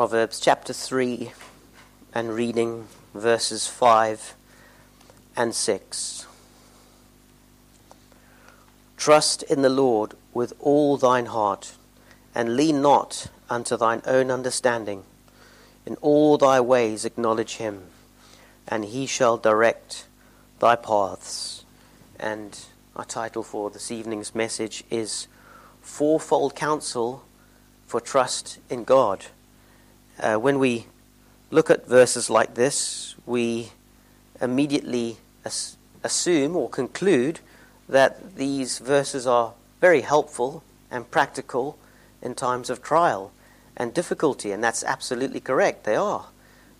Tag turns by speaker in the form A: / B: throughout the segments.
A: Proverbs chapter 3 and reading verses 5 and 6. Trust in the Lord with all thine heart, and lean not unto thine own understanding. In all thy ways acknowledge him, and he shall direct thy paths. And our title for this evening's message is Fourfold Counsel for Trust in God. Uh, when we look at verses like this, we immediately as- assume or conclude that these verses are very helpful and practical in times of trial and difficulty, and that's absolutely correct. They are.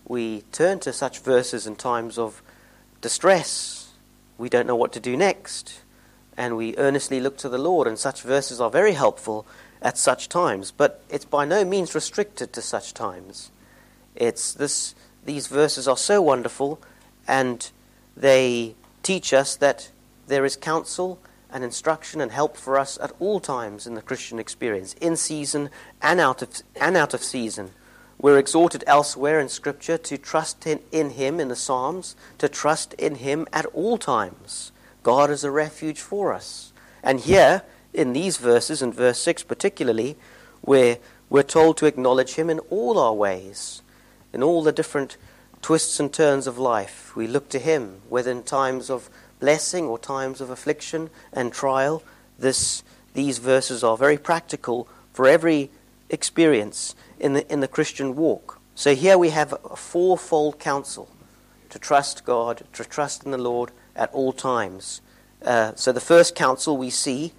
A: We turn to such verses in times of distress. We don't know what to do next, and we earnestly look to the Lord, and such verses are very helpful at such times, but it's by no means restricted to such times. It's this, these verses are so wonderful and they teach us that there is counsel and instruction and help for us at all times in the Christian experience, in season and out of, and out of season. We're exhorted elsewhere in Scripture to trust in, in Him in the Psalms, to trust in Him at all times. God is a refuge for us. And here, in these verses, in verse 6 particularly, where we're told to acknowledge Him in all our ways, in all the different twists and turns of life. We look to Him, whether in times of blessing or times of affliction and trial. This, these verses are very practical for every experience in the, in the Christian walk. So here we have a fourfold counsel to trust God, to trust in the Lord at all times. Uh, so the first counsel we see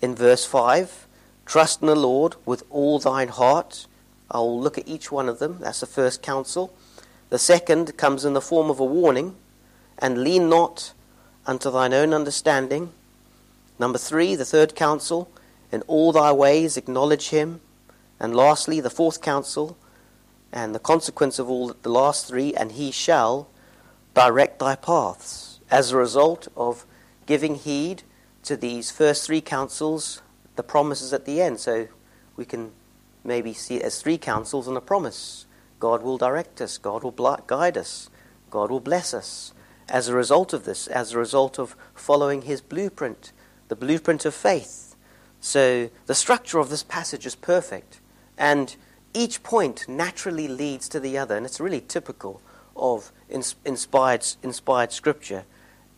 A: in verse 5 trust in the Lord with all thine heart. I'll look at each one of them. That's the first counsel. The second comes in the form of a warning and lean not unto thine own understanding. Number three, the third counsel, in all thy ways acknowledge him. And lastly, the fourth counsel, and the consequence of all the last three, and he shall direct thy paths. As a result of giving heed to these first three counsels the promises at the end. So we can maybe see it as three counsels and a promise. God will direct us, God will guide us, God will bless us. As a result of this, as a result of following his blueprint, the blueprint of faith. So the structure of this passage is perfect. And each point naturally leads to the other. And it's really typical of inspired, inspired scripture.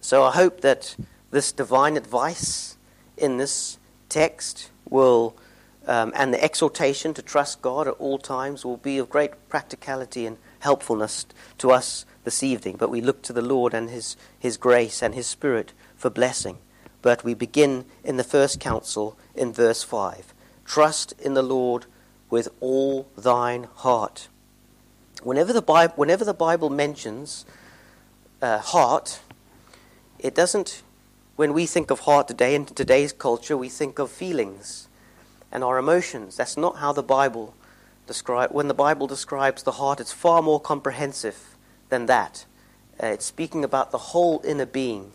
A: So I hope that this divine advice in this text will, um, and the exhortation to trust God at all times, will be of great practicality and helpfulness to us this evening. But we look to the Lord and His, His grace and His Spirit for blessing. But we begin in the first counsel in verse 5 Trust in the Lord with all thine heart. Whenever the Bible, whenever the Bible mentions uh, heart, it doesn't when we think of heart today, in today's culture, we think of feelings and our emotions. That's not how the Bible describes. When the Bible describes the heart, it's far more comprehensive than that. Uh, it's speaking about the whole inner being.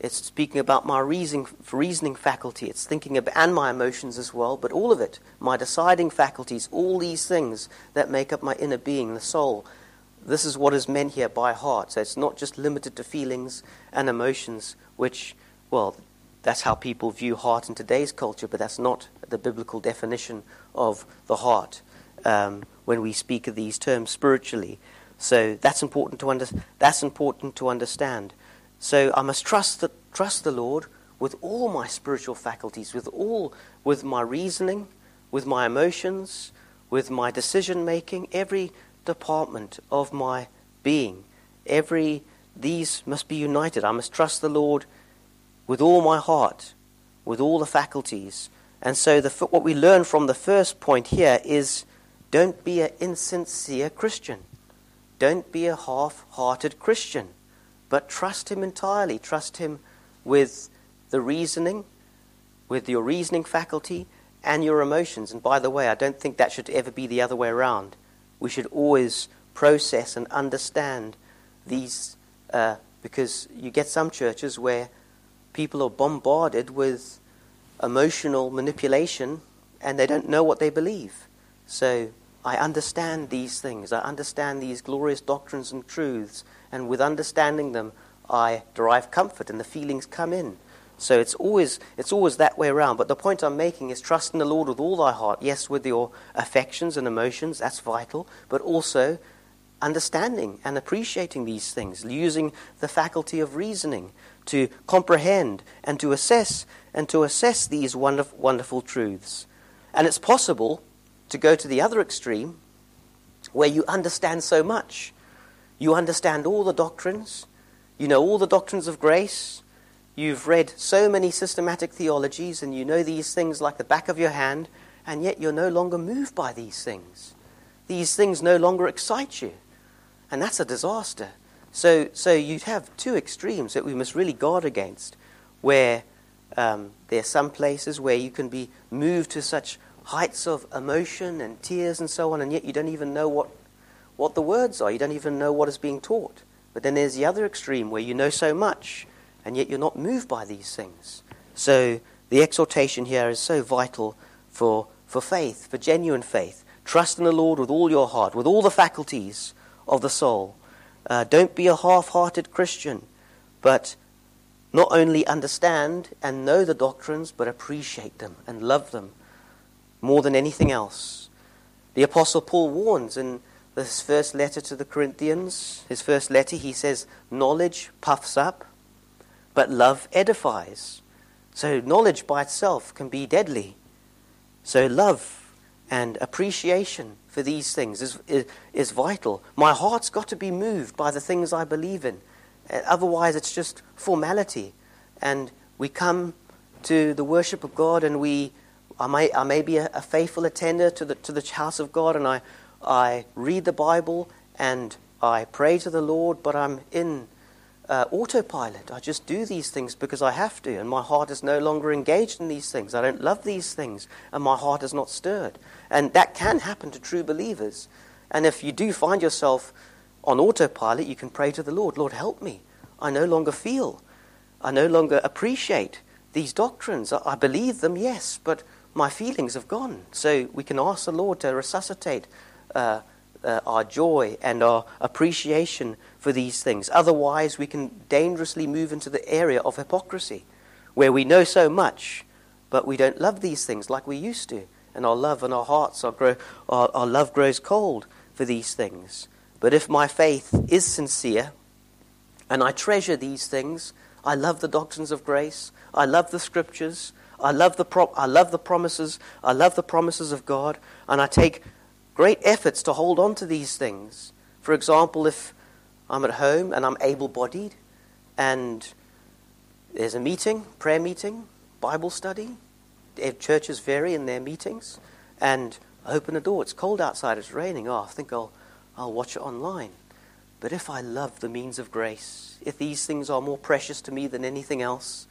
A: It's speaking about my reasoning, reasoning faculty. It's thinking of, and my emotions as well, but all of it, my deciding faculties, all these things that make up my inner being, the soul. This is what is meant here by heart. So it's not just limited to feelings and emotions, which well, that's how people view heart in today's culture, but that's not the biblical definition of the heart um, when we speak of these terms spiritually. So that's important to under, that's important to understand. So I must trust the, trust the Lord with all my spiritual faculties, with all with my reasoning, with my emotions, with my decision making, every department of my being. Every these must be united. I must trust the Lord with all my heart, with all the faculties. And so, the, what we learn from the first point here is don't be an insincere Christian. Don't be a half hearted Christian, but trust Him entirely. Trust Him with the reasoning, with your reasoning faculty, and your emotions. And by the way, I don't think that should ever be the other way around. We should always process and understand these, uh, because you get some churches where people are bombarded with emotional manipulation and they don't know what they believe. So I understand these things. I understand these glorious doctrines and truths. And with understanding them, I derive comfort and the feelings come in. So it's always, it's always that way around. But the point I'm making is trust in the Lord with all thy heart. Yes, with your affections and emotions, that's vital. But also understanding and appreciating these things, using the faculty of reasoning to comprehend and to assess and to assess these wonderful, wonderful truths. And it's possible to go to the other extreme where you understand so much. You understand all the doctrines, you know all the doctrines of grace, you've read so many systematic theologies, and you know these things like the back of your hand, and yet you're no longer moved by these things. These things no longer excite you. And that's a disaster. So, so you'd have two extremes that we must really guard against, where um, there are some places where you can be moved to such heights of emotion and tears and so on, and yet you don't even know what, what the words are. You don't even know what is being taught. But then there's the other extreme where you know so much, and yet you're not moved by these things. So the exhortation here is so vital for, for faith, for genuine faith. Trust in the Lord with all your heart, with all the faculties of the soul. Uh, don't be a half hearted Christian, but not only understand and know the doctrines, but appreciate them and love them more than anything else. The Apostle Paul warns in his first letter to the Corinthians, his first letter, he says, Knowledge puffs up, but love edifies. So, knowledge by itself can be deadly. So, love and appreciation for these things is, is, is vital. My heart's got to be moved by the things I believe in. Uh, otherwise, it's just formality. And we come to the worship of God and we I may, I may be a, a, faithful attender to the, to the house of God and I, I read the Bible and I pray to the Lord, but I'm in uh, autopilot. I just do these things because I have to, and my heart is no longer engaged in these things. I don't love these things, and my heart is not stirred. And that can happen to true believers. And if you do find yourself on autopilot, you can pray to the Lord Lord, help me. I no longer feel, I no longer appreciate these doctrines. I, I believe them, yes, but my feelings have gone. So we can ask the Lord to resuscitate uh, uh, our joy and our appreciation for these things. Otherwise, we can dangerously move into the area of hypocrisy, where we know so much, but we don't love these things like we used to. And our love and our hearts, our, grow, our, our love grows cold for these things. But if my faith is sincere, and I treasure these things, I love the doctrines of grace, I love the scriptures, I love the pro- I love the promises. I love the promises of God, and I take great efforts to hold on to these things. For example, if I'm at home and I'm able-bodied, and there's a meeting, prayer meeting, Bible study. Churches vary in their meetings, and I open the door. It's cold outside. It's raining. Oh, I think I'll I'll watch it online. But if I love the means of grace, if these things are more precious to me than anything else,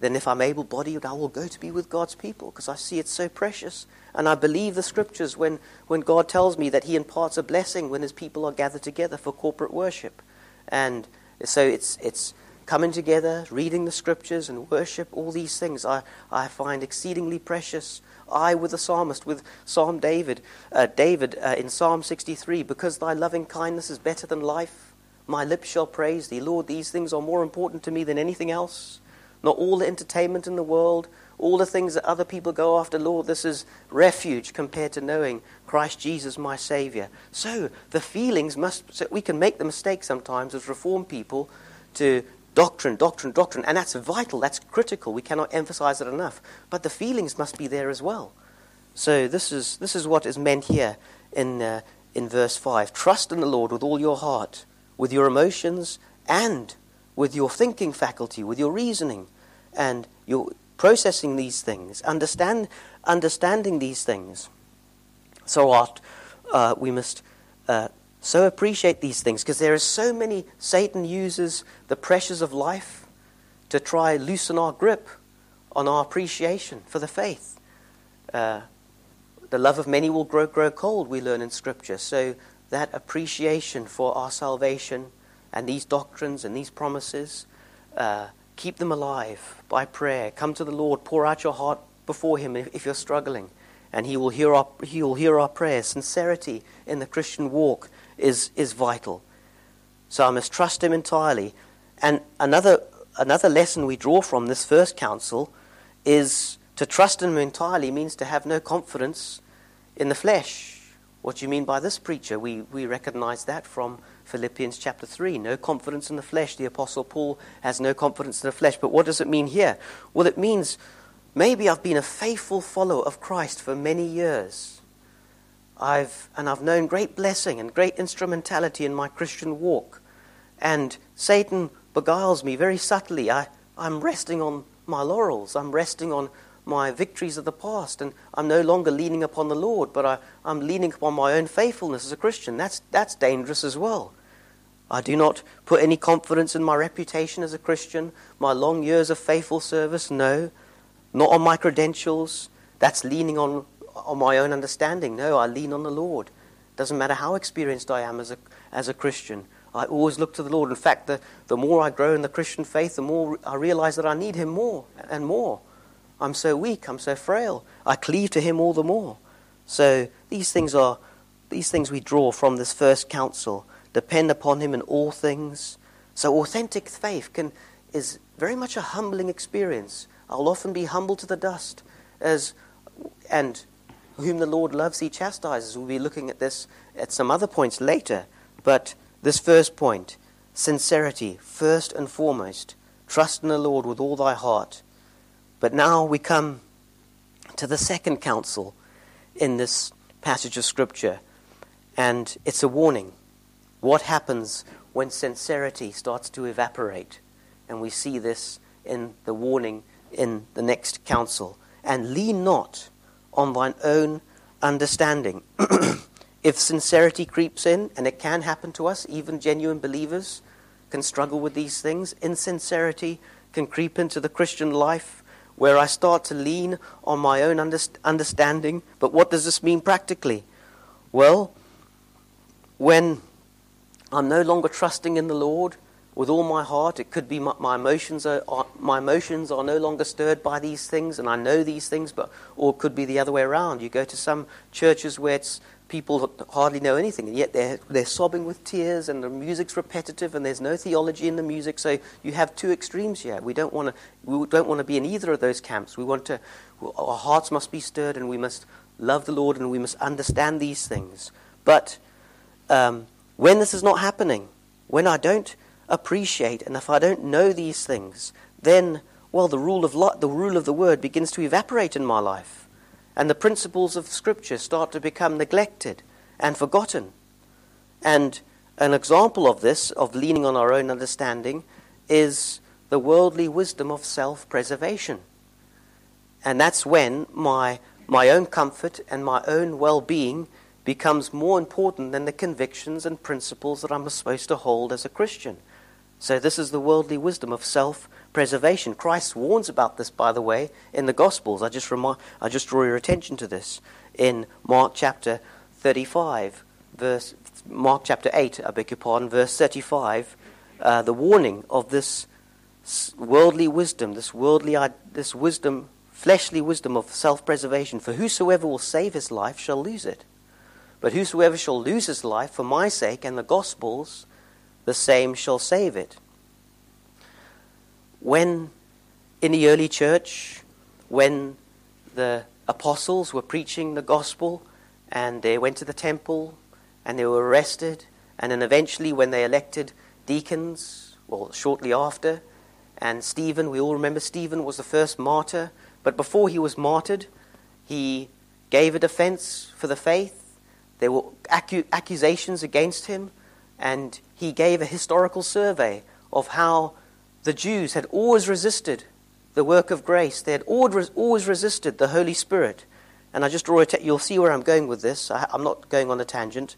A: then if I'm able bodied, I will go to be with God's people because I see it's so precious. And I believe the scriptures when, when God tells me that He imparts a blessing when His people are gathered together for corporate worship. And so it's, it's coming together, reading the scriptures and worship, all these things I, I find exceedingly precious. I, with the psalmist, with Psalm David, uh, David uh, in Psalm 63, because thy loving kindness is better than life, my lips shall praise thee. Lord, these things are more important to me than anything else. Not all the entertainment in the world, all the things that other people go after, Lord, this is refuge compared to knowing Christ Jesus, my Savior. So the feelings must, so we can make the mistake sometimes as Reformed people to doctrine, doctrine, doctrine, and that's vital, that's critical. We cannot emphasize it enough. But the feelings must be there as well. So this is, this is what is meant here in, uh, in verse 5. Trust in the Lord with all your heart, with your emotions, and with your thinking faculty, with your reasoning, and your processing these things, understand, understanding these things. So art, uh, we must uh, so appreciate these things because there are so many. Satan uses the pressures of life to try loosen our grip on our appreciation for the faith. Uh, the love of many will grow, grow cold, we learn in Scripture. So that appreciation for our salvation and these doctrines and these promises, uh, keep them alive by prayer. Come to the Lord, pour out your heart before Him if, if you're struggling, and he will hear our, he will hear our prayers. Sincerity in the Christian walk is, is vital. So I must trust him entirely. And another, another lesson we draw from this first counsel is to trust him entirely means to have no confidence in the flesh. What do you mean by this, preacher? We, we recognize that from Philippians chapter 3. No confidence in the flesh. The Apostle Paul has no confidence in the flesh. But what does it mean here? Well, it means maybe I've been a faithful follower of Christ for many years. I've, and I've known great blessing and great instrumentality in my Christian walk. And Satan beguiles me very subtly. I, I'm resting on my laurels. I'm resting on my victories of the past, and I'm no longer leaning upon the Lord, but I, I'm leaning upon my own faithfulness as a Christian. That's, that's dangerous as well. I do not put any confidence in my reputation as a Christian, my long years of faithful service, no. Not on my credentials. That's leaning on, on my own understanding. No, I lean on the Lord. Doesn't matter how experienced I am as a, as a Christian. I always look to the Lord. In fact, the, the more I grow in the Christian faith, the more I realize that I need Him more and more. I'm so weak, I'm so frail. I cleave to Him all the more. So these things are these things we draw from this first counsel depend upon Him in all things. So authentic faith can, is very much a humbling experience. I'll often be humble to the dust, as and whom the Lord loves, He chastises. We'll be looking at this at some other points later. But this first point, sincerity, first and foremost, trust in the Lord with all thy heart. But now we come to the second counsel in this passage of Scripture, and it's a warning. What happens when sincerity starts to evaporate? And we see this in the warning in the next counsel. And lean not on thine own understanding. if sincerity creeps in, and it can happen to us, even genuine believers can struggle with these things, insincerity can creep into the Christian life where I start to lean on my own understanding. But what does this mean practically? Well, when I'm no longer trusting in the Lord with all my heart. It could be my, my emotions are, are, my emotions are no longer stirred by these things, and I know these things. But or it could be the other way around. You go to some churches where it's people hardly know anything, and yet they're they're sobbing with tears, and the music's repetitive, and there's no theology in the music. So you have two extremes here. We don't want to we don't want to be in either of those camps. We want to our hearts must be stirred, and we must love the Lord, and we must understand these things. But um, when this is not happening, when I don't appreciate and if I don't know these things, then, well, the rule of, lo- the, rule of the word begins to evaporate in my life. And the principles of Scripture start to become neglected and forgotten. And an example of this, of leaning on our own understanding, is the worldly wisdom of self preservation. And that's when my, my own comfort and my own well being becomes more important than the convictions and principles that I'm supposed to hold as a Christian. So, this is the worldly wisdom of self preservation. Christ warns about this, by the way, in the Gospels. I just, remind, I just draw your attention to this in Mark chapter 35, verse, Mark chapter 8, I beg your pardon, verse 35. Uh, the warning of this worldly wisdom, this worldly, this wisdom, fleshly wisdom of self preservation. For whosoever will save his life shall lose it. But whosoever shall lose his life for my sake and the gospel's, the same shall save it. When in the early church, when the apostles were preaching the gospel and they went to the temple and they were arrested, and then eventually when they elected deacons, well, shortly after, and Stephen, we all remember Stephen was the first martyr, but before he was martyred, he gave a defense for the faith there were accusations against him, and he gave a historical survey of how the Jews had always resisted the work of grace. They had always resisted the Holy Spirit. And I just draw a te- you'll see where I'm going with this. I, I'm not going on a tangent.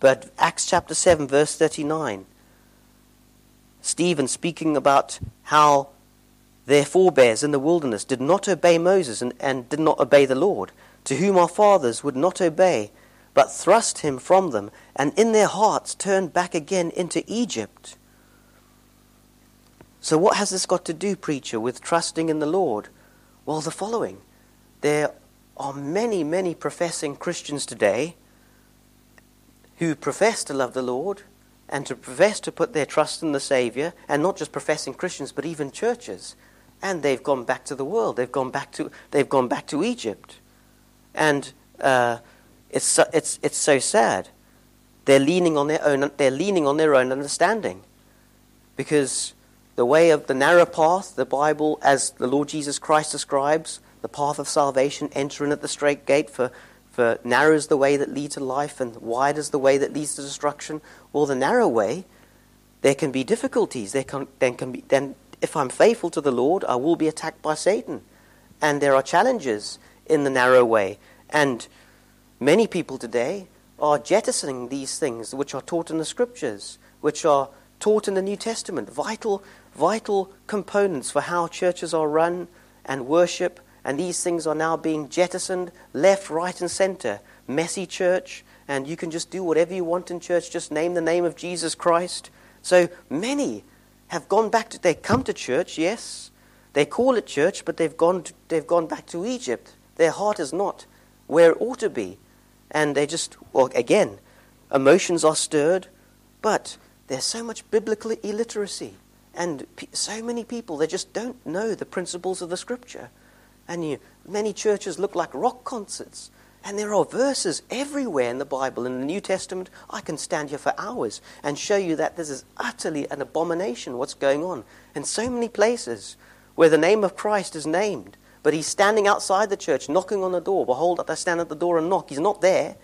A: But Acts chapter 7, verse 39. Stephen speaking about how their forebears in the wilderness did not obey Moses and, and did not obey the Lord, to whom our fathers would not obey, but thrust him from them, and in their hearts turned back again into Egypt. So, what has this got to do, preacher, with trusting in the Lord? Well, the following. There are many, many professing Christians today who profess to love the Lord and to profess to put their trust in the Savior, and not just professing Christians, but even churches. And they've gone back to the world. They've gone back to, they've gone back to Egypt. And uh, it's, so, it's, it's so sad. They're leaning on their own, they're leaning on their own understanding. Because the way of the narrow path, the Bible, as the Lord Jesus Christ describes, the path of salvation, enter in at the strait gate, for, for narrow is the way that leads to life, and wide is the way that leads to destruction. Well, the narrow way, there can be difficulties. There can, then, can be, then, if I'm faithful to the Lord, I will be attacked by Satan. And there are challenges in the narrow way. And many people today are jettisoning these things which are taught in the scriptures, which are taught in the New Testament, vital vital components for how churches are run and worship, and these things are now being jettisoned left, right, and center. Messy church, and you can just do whatever you want in church, just name the name of Jesus Christ. So many have gone back to, they come to church, yes, they call it church, but they've gone, to, they've gone back to Egypt. Their heart is not where it ought to be. And they just, well, again, emotions are stirred, but there's so much biblical illiteracy. And so many people, they just don't know the principles of the scripture. And you, many churches look like rock concerts. And there are verses everywhere in the Bible, in the New Testament. I can stand here for hours and show you that this is utterly an abomination what's going on. In so many places where the name of Christ is named, but he's standing outside the church, knocking on the door. Behold, I stand at the door and knock. He's not there.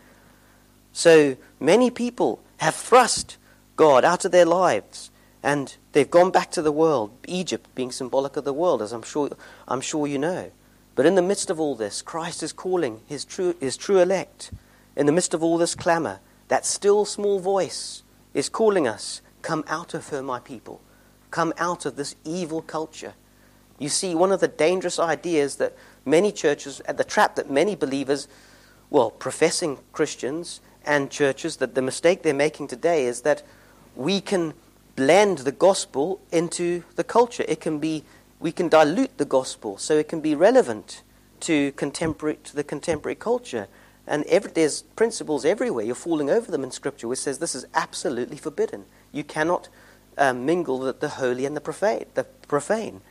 A: So many people have thrust God out of their lives and they've gone back to the world, Egypt being symbolic of the world, as I'm sure, I'm sure you know. But in the midst of all this, Christ is calling his true, his true elect. In the midst of all this clamor, that still small voice is calling us, Come out of her, my people. Come out of this evil culture. You see, one of the dangerous ideas that many churches, at the trap that many believers, well, professing Christians and churches, that the mistake they're making today is that we can blend the gospel into the culture. It can be, we can dilute the gospel so it can be relevant to contemporary to the contemporary culture. And every, there's principles everywhere. You're falling over them in Scripture, which says this is absolutely forbidden. You cannot um, mingle the, the, holy and the profane, the profane.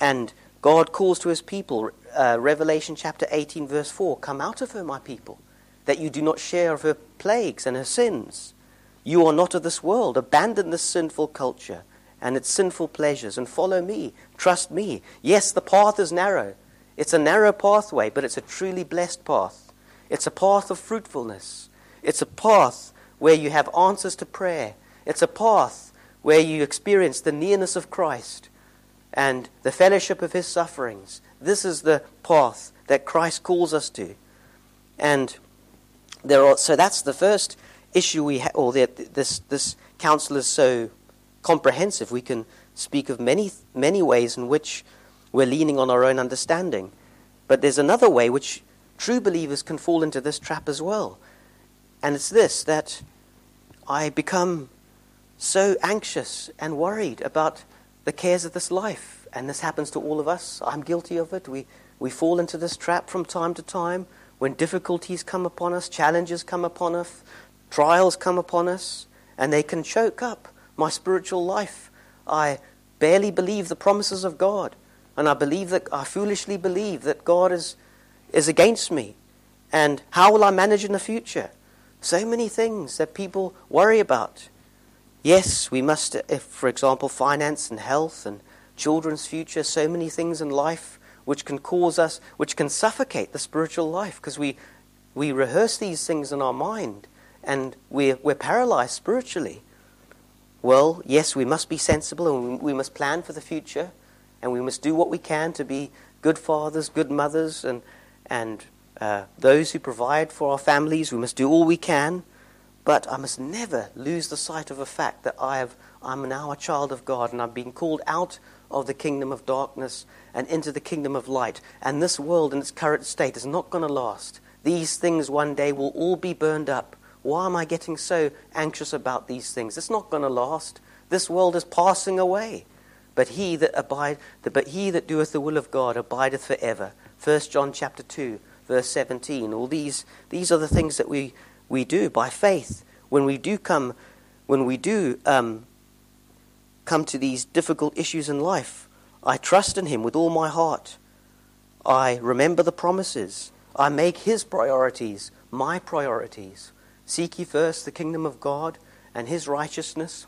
A: And God calls to His people, uh, Revelation chapter 18, verse 4, "Come out of her, my people, that you do not share of her plagues and her sins." You are not of this world. Abandon this sinful culture and its sinful pleasures and follow me. Trust me. Yes, the path is narrow. It's a narrow pathway, but it's a truly blessed path. It's a path of fruitfulness. It's a path where you have answers to prayer. It's a path where you experience the nearness of Christ and the fellowship of his sufferings. This is the path that Christ calls us to. And there are, so that's the first issue we have, or this, this counsel is so comprehensive, we can speak of many, many ways in which we're leaning on our own understanding. But there's another way which true believers can fall into this trap as well. And it's this that I become so anxious and worried about the cares of this life. And this happens to all of us. I'm guilty of it. We, we fall into this trap from time to time when difficulties come upon us, challenges come upon us, Trials come upon us and they can choke up my spiritual life. I barely believe the promises of God. And I believe that I foolishly believe that God is, is against me. And how will I manage in the future? So many things that people worry about. Yes, we must, if, for example, finance and health and children's future, so many things in life which can cause us, which can suffocate the spiritual life because we, we rehearse these things in our mind and we're, we're paralyzed spiritually. Well, yes, we must be sensible and we must plan for the future and we must do what we can to be good fathers, good mothers, and, and uh, those who provide for our families. We must do all we can. But I must never lose the sight of the fact that I have, I'm now a child of God and I'm being called out of the kingdom of darkness and into the kingdom of light. And this world in its current state is not going to last. These things one day will all be burned up. Why am I getting so anxious about these things? It's not going to last. This world is passing away. But he that abide, but he that doeth the will of God abideth forever. 1 John chapter 2, verse 17. All these, these are the things that we, we do by faith. When we do come, when we do um, come to these difficult issues in life, I trust in Him with all my heart. I remember the promises. I make His priorities my priorities. Seek ye first the kingdom of God and His righteousness,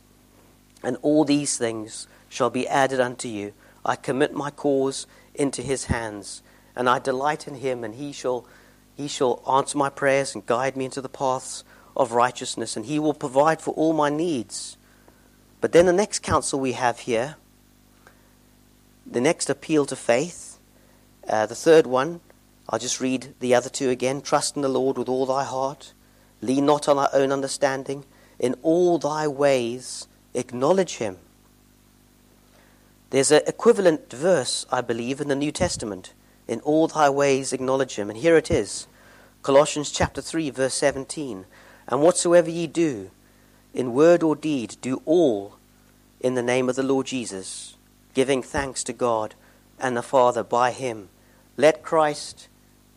A: and all these things shall be added unto you. I commit my cause into His hands and I delight in him, and he shall, he shall answer my prayers and guide me into the paths of righteousness, and he will provide for all my needs. But then the next counsel we have here, the next appeal to faith, uh, the third one, I'll just read the other two again. Trust in the Lord with all thy heart, lean not on thy own understanding, in all thy ways acknowledge him. There's an equivalent verse, I believe, in the New Testament. In all thy ways acknowledge him. And here it is Colossians chapter 3, verse 17. And whatsoever ye do, in word or deed, do all in the name of the Lord Jesus, giving thanks to God and the Father by him. Let Christ,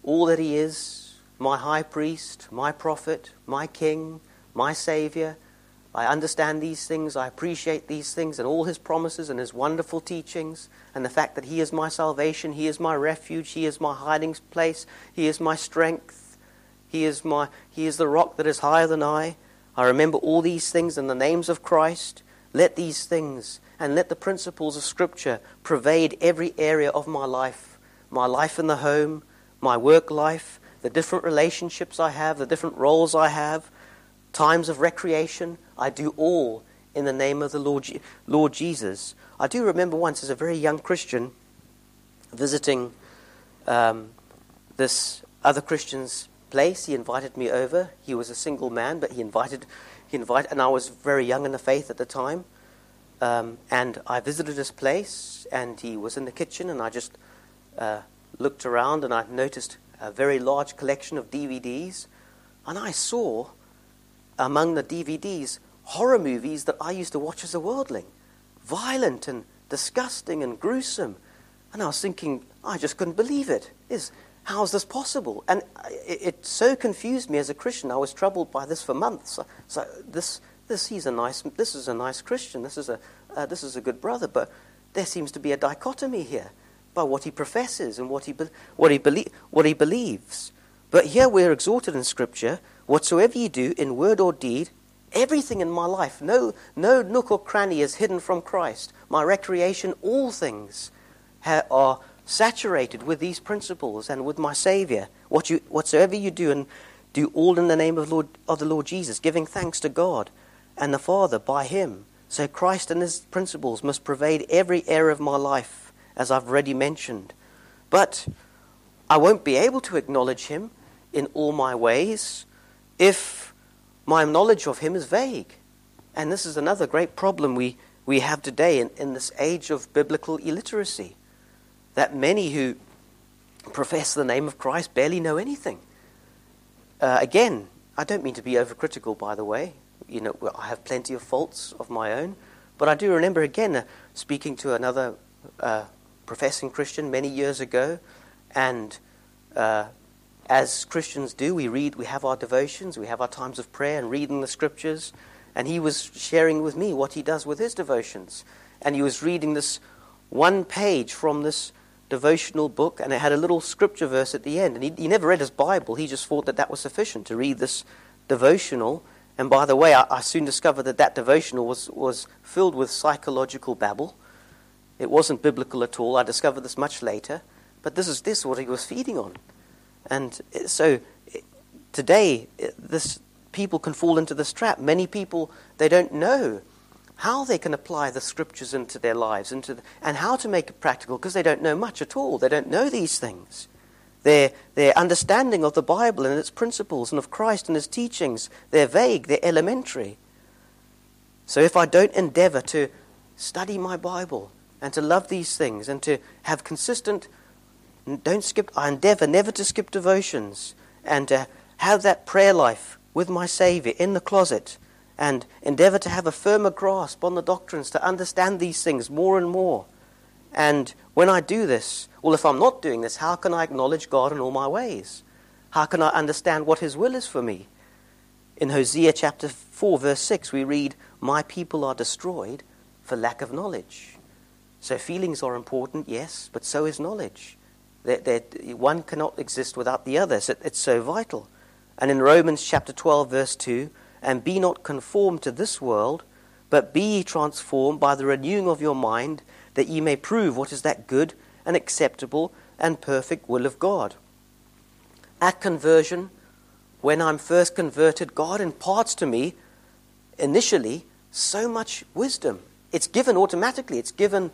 A: all that he is, my high priest, my prophet, my king, my Saviour, I understand these things, I appreciate these things and all his promises and his wonderful teachings and the fact that he is my salvation, he is my refuge, he is my hiding place, he is my strength, he is my he is the rock that is higher than I. I remember all these things in the names of Christ. Let these things and let the principles of scripture pervade every area of my life. My life in the home, my work life, the different relationships I have, the different roles I have, times of recreation, I do all in the name of the Lord, Lord Jesus. I do remember once as a very young Christian visiting um, this other Christian's place. He invited me over. He was a single man, but he invited, he invited, and I was very young in the faith at the time. Um, and I visited his place, and he was in the kitchen, and I just uh, looked around, and I noticed a very large collection of DVDs, and I saw among the DVDs horror movies that I used to watch as a worldling. Violent and disgusting and gruesome. And I was thinking, I just couldn't believe it. Is how is this possible? And it, it, so confused me as a Christian. I was troubled by this for months. So, this, this, he's a nice, this is a nice Christian. This is a, uh, this is a good brother. But there seems to be a dichotomy here by what he professes and what he, be, what he, belie- what he believes. But here we're exhorted in Scripture Whatsoever you do in word or deed, everything in my life, no, no nook or cranny is hidden from Christ. My recreation, all things ha- are saturated with these principles and with my Savior. What you, whatsoever you do, and do all in the name of, Lord, of the Lord Jesus, giving thanks to God and the Father by Him. So Christ and His principles must pervade every area of my life, as I've already mentioned. But I won't be able to acknowledge Him in all my ways if my knowledge of him is vague. And this is another great problem we, we have today in, in this age of biblical illiteracy. That many who profess the name of Christ barely know anything. Uh, again, I don't mean to be overcritical, by the way. You know, I have plenty of faults of my own. But I do remember again uh, speaking to another uh, professing Christian many years ago, and uh, as Christians do, we read, we have our devotions, we have our times of prayer and reading the scriptures. And he was sharing with me what he does with his devotions. And he was reading this one page from this devotional book, and it had a little scripture verse at the end. And he, he never read his Bible, he just thought that that was sufficient to read this devotional. And by the way, I, I soon discovered that that devotional was, was filled with psychological babble. It wasn't biblical at all. I discovered this much later. But this is this what he was feeding on. And so today, this, people can fall into this trap. Many people, they don't know how they can apply the scriptures into their lives into the, and how to make it practical because they don't know much at all. They don't know these things. Their, their understanding of the Bible and its principles and of Christ and his teachings, they're vague, they're elementary. So if I don't endeavor to study my Bible and to love these things and to have consistent don't skip, I endeavor never to skip devotions and to have that prayer life with my Savior in the closet and endeavor to have a firmer grasp on the doctrines, to understand these things more and more. And when I do this, well, if I'm not doing this, how can I acknowledge God in all my ways? How can I understand what His will is for me? In Hosea chapter 4, verse 6, we read, My people are destroyed for lack of knowledge. So feelings are important, yes, but so is knowledge. That, one cannot exist without the other. So it's so vital. And in Romans chapter 12, verse 2, and be not conformed to this world, but be ye transformed by the renewing of your mind, that ye may prove what is that good and acceptable and perfect will of God. At conversion, when I'm first converted, God imparts to me initially so much wisdom. It's given automatically. It's given,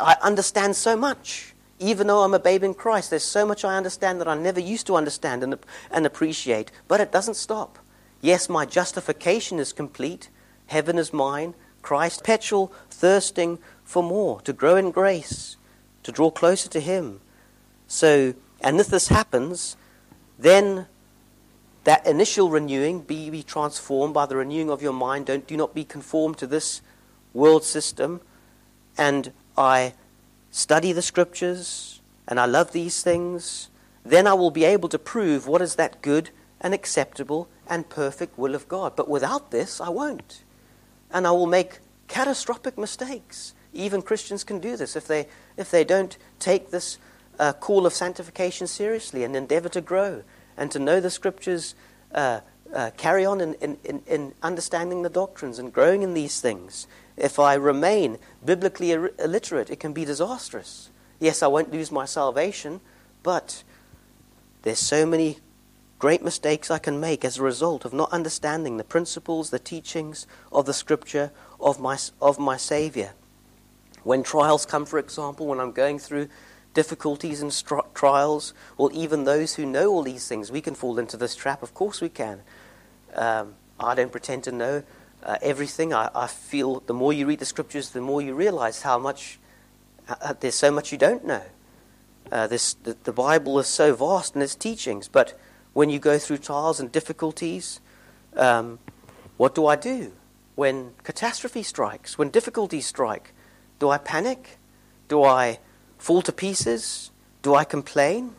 A: I understand so much. Even though I'm a babe in Christ, there's so much I understand that I never used to understand and, and appreciate. But it doesn't stop. Yes, my justification is complete. Heaven is mine. Christ, perpetual thirsting for more, to grow in grace, to draw closer to Him. So, and if this happens, then that initial renewing, be, be transformed by the renewing of your mind. Don't, do not be conformed to this world system. And I study the scriptures and I love these things. Then I will be able to prove what is that good and acceptable and perfect will of God. But without this, I won't. And I will make catastrophic mistakes. Even Christians can do this if they, if they don't take this uh, call of sanctification seriously and endeavor to grow and to know the scriptures, uh, uh, carry on in, in, in understanding the doctrines and growing in these things. If I remain biblically illiterate, it can be disastrous. Yes, I won't lose my salvation, but there's so many great mistakes I can make as a result of not understanding the principles, the teachings of the Scripture of my, of my Savior. When trials come, for example, when I'm going through difficulties and trials, well, even those who know all these things, we can fall into this trap. Of course we can. Um, I don't pretend to know uh, everything. I, I, feel the more you read the scriptures, the more you realize how much uh, uh, there's so much you don't know. Uh, this, the, the, Bible is so vast in its teachings, but when you go through trials and difficulties, um, what do I do? When catastrophe strikes, when difficulties strike, do I panic? Do I fall to pieces? Do I complain?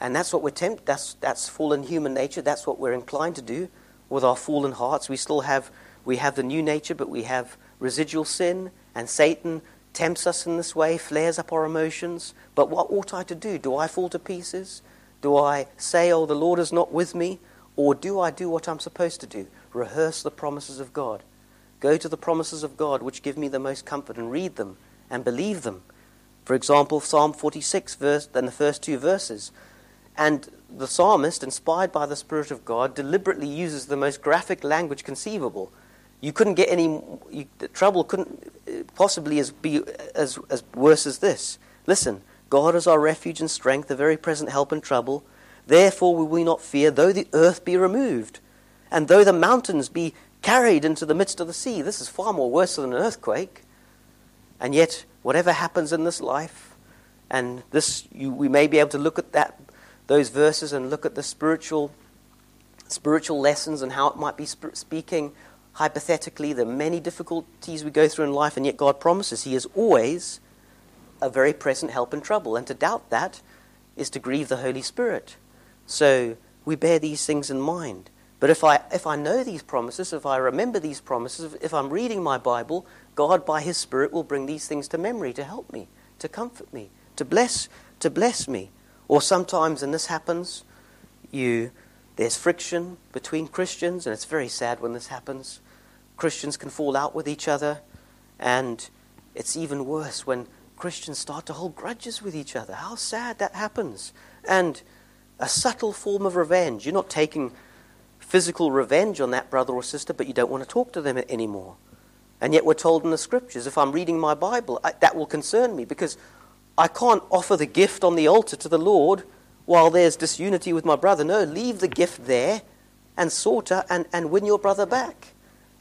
A: And that's what we're tempted. That's that's fallen human nature. That's what we're inclined to do with our fallen hearts. We still have we have the new nature, but we have residual sin, and Satan tempts us in this way, flares up our emotions. But what ought I to do? Do I fall to pieces? Do I say, "Oh, the Lord is not with me," or do I do what I'm supposed to do? Rehearse the promises of God. Go to the promises of God, which give me the most comfort, and read them and believe them for example, Psalm 46, verse, and the first two verses. And the psalmist, inspired by the Spirit of God, deliberately uses the most graphic language conceivable. You couldn't get any you, trouble couldn't possibly as be as, as worse as this. Listen, God is our refuge and strength, a very present help in trouble. Therefore will we not fear, though the earth be removed, and though the mountains be carried into the midst of the sea. This is far more worse than an earthquake. And yet whatever happens in this life, and this you, we may be able to look at that those verses and look at the spiritual spiritual lessons and how it might be sp- speaking hypothetically the many difficulties we go through in life, and yet God promises He is always a very present help in trouble, and to doubt that is to grieve the Holy Spirit. So we bear these things in mind. But if I, if I know these promises, if I remember these promises, if I'm reading my Bible, God, by His Spirit, will bring these things to memory to help me, to comfort me, to bless, to bless me. Or sometimes, and this happens, you there's friction between Christians, and it's very sad when this happens. Christians can fall out with each other, and it's even worse when Christians start to hold grudges with each other. How sad that happens. And a subtle form of revenge. You're not taking physical revenge on that brother or sister, but you don't want to talk to them anymore. And yet we're told in the scriptures, if I'm reading my Bible, I, that will concern me because I can't offer the gift on the altar to the Lord while there's disunity with my brother. No, leave the gift there and sort and, and win your brother back.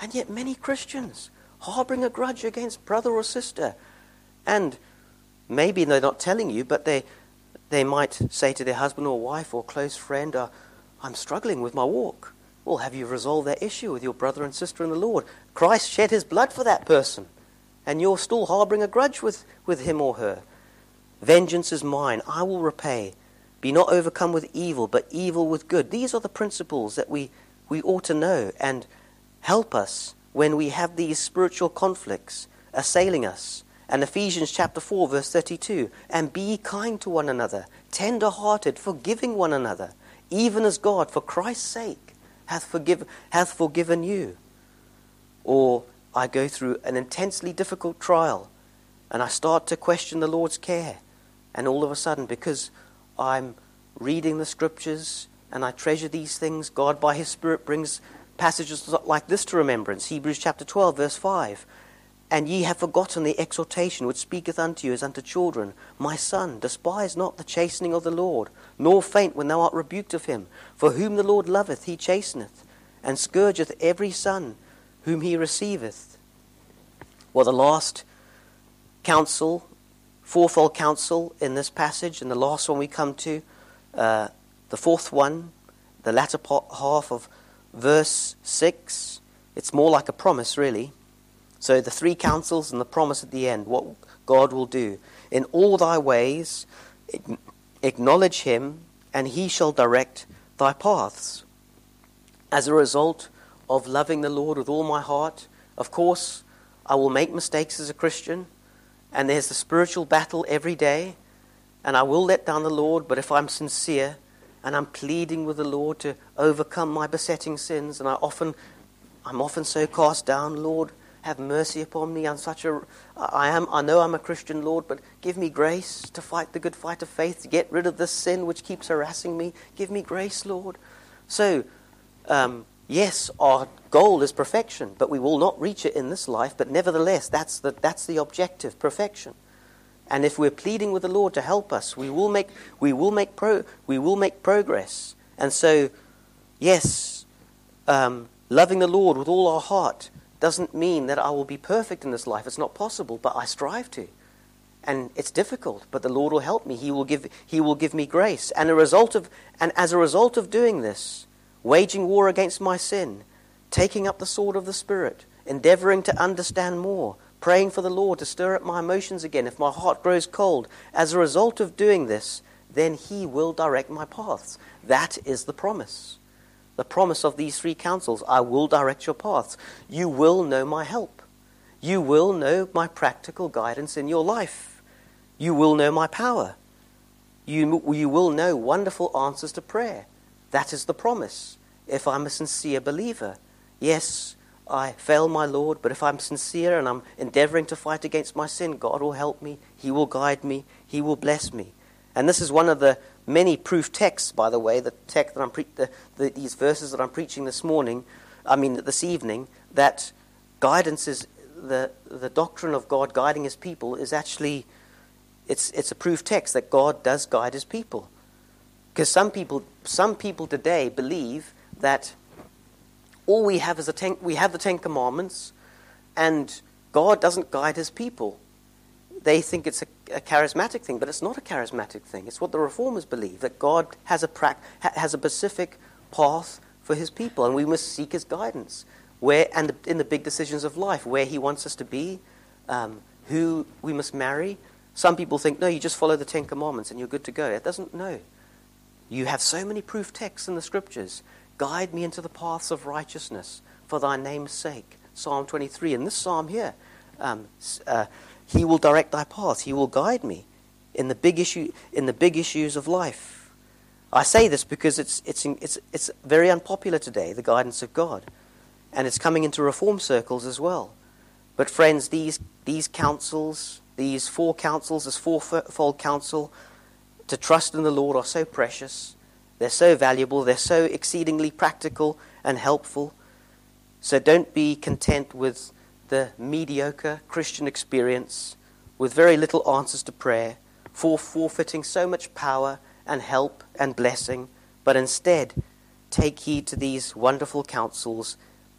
A: And yet many Christians harboring a grudge against brother or sister. And maybe they're not telling you, but they, they might say to their husband or wife or close friend, uh, I'm struggling with my walk. Well, have you resolved that issue with your brother and sister in the Lord? Christ shed his blood for that person, and you're still harboring a grudge with, with him or her. Vengeance is mine, I will repay, Be not overcome with evil, but evil with good. These are the principles that we, we ought to know and help us when we have these spiritual conflicts assailing us. And Ephesians chapter 4, verse 32 And be kind to one another, tender hearted, forgiving one another, even as God, for Christ's sake, hath, forgive, hath forgiven you. Or I go through an intensely difficult trial and I start to question the Lord's care. And all of a sudden, because I'm reading the scriptures and I treasure these things, God by His Spirit brings passages like this to remembrance Hebrews chapter 12, verse 5. And ye have forgotten the exhortation which speaketh unto you as unto children. My son, despise not the chastening of the Lord, nor faint when thou art rebuked of him. For whom the Lord loveth, he chasteneth, and scourgeth every son whom he receiveth. Well, the last counsel fourfold counsel in this passage, and the last one we come to, uh, the fourth one, the latter part, half of verse 6. It's more like a promise, really. So the three counsels and the promise at the end, what God will do. In all thy ways, acknowledge him, and he shall direct thy paths. As a result of loving the Lord with all my heart, of course, I will make mistakes as a Christian and there's the spiritual battle every day, and I will let down the Lord, but if I'm sincere and I'm pleading with the Lord to overcome my besetting sins, and I often, I'm often so cast down, Lord, have mercy upon me. I'm such a, I am, I know I'm a Christian, Lord, but give me grace to fight the good fight of faith, to get rid of this sin which keeps harassing me. Give me grace, Lord. So, um, Yes, our goal is perfection, but we will not reach it in this life. But nevertheless, that's the, that's the objective perfection. And if we're pleading with the Lord to help us, we will make, we will make, pro, we will make progress. And so, yes, um, loving the Lord with all our heart doesn't mean that I will be perfect in this life. It's not possible, but I strive to. And it's difficult, but the Lord will help me. He will give, he will give me grace. And, a result of, and as a result of doing this, waging war against my sin, taking up the sword of the Spirit, endeavoring to understand more, praying for the Lord to stir up my emotions again if my heart grows cold. As a result of doing this, then He will direct my paths. That is the promise. The promise of these three counsels I will direct your paths. You will know my help. You will know my practical guidance in your life. You will know my power. You, you will know wonderful answers to prayer. That is the promise. If I'm a sincere believer, yes, I fail my Lord, but if I'm sincere and I'm endeavoring to fight against my sin, God will help me, He will guide me, He will bless me. And this is one of the many proof texts, by the way, the text that I'm pre- the, the, these verses that I'm preaching this morning, I mean this evening, that guidance is the, the doctrine of God guiding His people is actually it's, it's a proof text that God does guide His people. Because some people, some people today believe that all we have is ten, we have the Ten Commandments, and God doesn't guide His people. They think it's a, a, charismatic thing, but it's not a charismatic thing. It's what the reformers believe that God has a pra- has a specific path for His people, and we must seek His guidance where and in the big decisions of life, where He wants us to be, um, who we must marry. Some people think, no, you just follow the Ten Commandments and you're good to go. It doesn't. No, you have so many proof texts in the scriptures. Guide me into the paths of righteousness for thy name's sake. Psalm 23. In this psalm here, um, uh, he will direct thy paths. He will guide me in the big issue in the big issues of life. I say this because it's it's it's it's very unpopular today, the guidance of God, and it's coming into reform circles as well. But friends, these these counsels, these four counsels, this fourfold counsel to trust in the Lord are so precious. They're so valuable. They're so exceedingly practical and helpful. So don't be content with the mediocre Christian experience with very little answers to prayer, for forfeiting so much power and help and blessing, but instead take heed to these wonderful counsels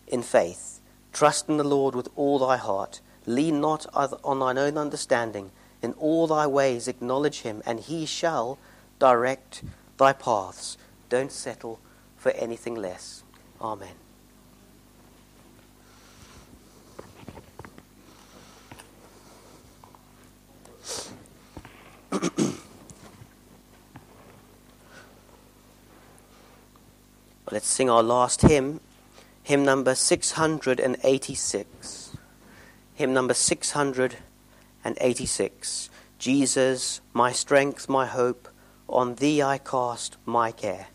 A: in faith. Trust in the Lord with all thy heart. Lean not on thine own understanding in all thy ways acknowledge him, and he shall direct thy paths. Don't settle for anything less. Amen.
B: Let's sing our last hymn, hymn number 686. Hymn number 686. Jesus, my strength, my hope, on thee I cast my care.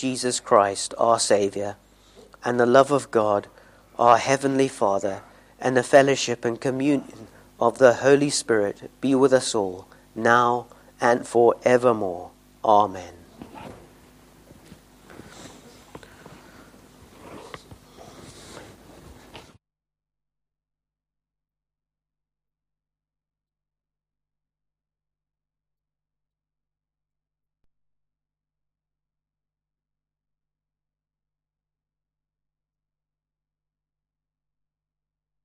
B: Jesus Christ, our Saviour, and the love of God, our Heavenly Father, and the fellowship and communion of the Holy Spirit be with us all, now and for evermore. Amen.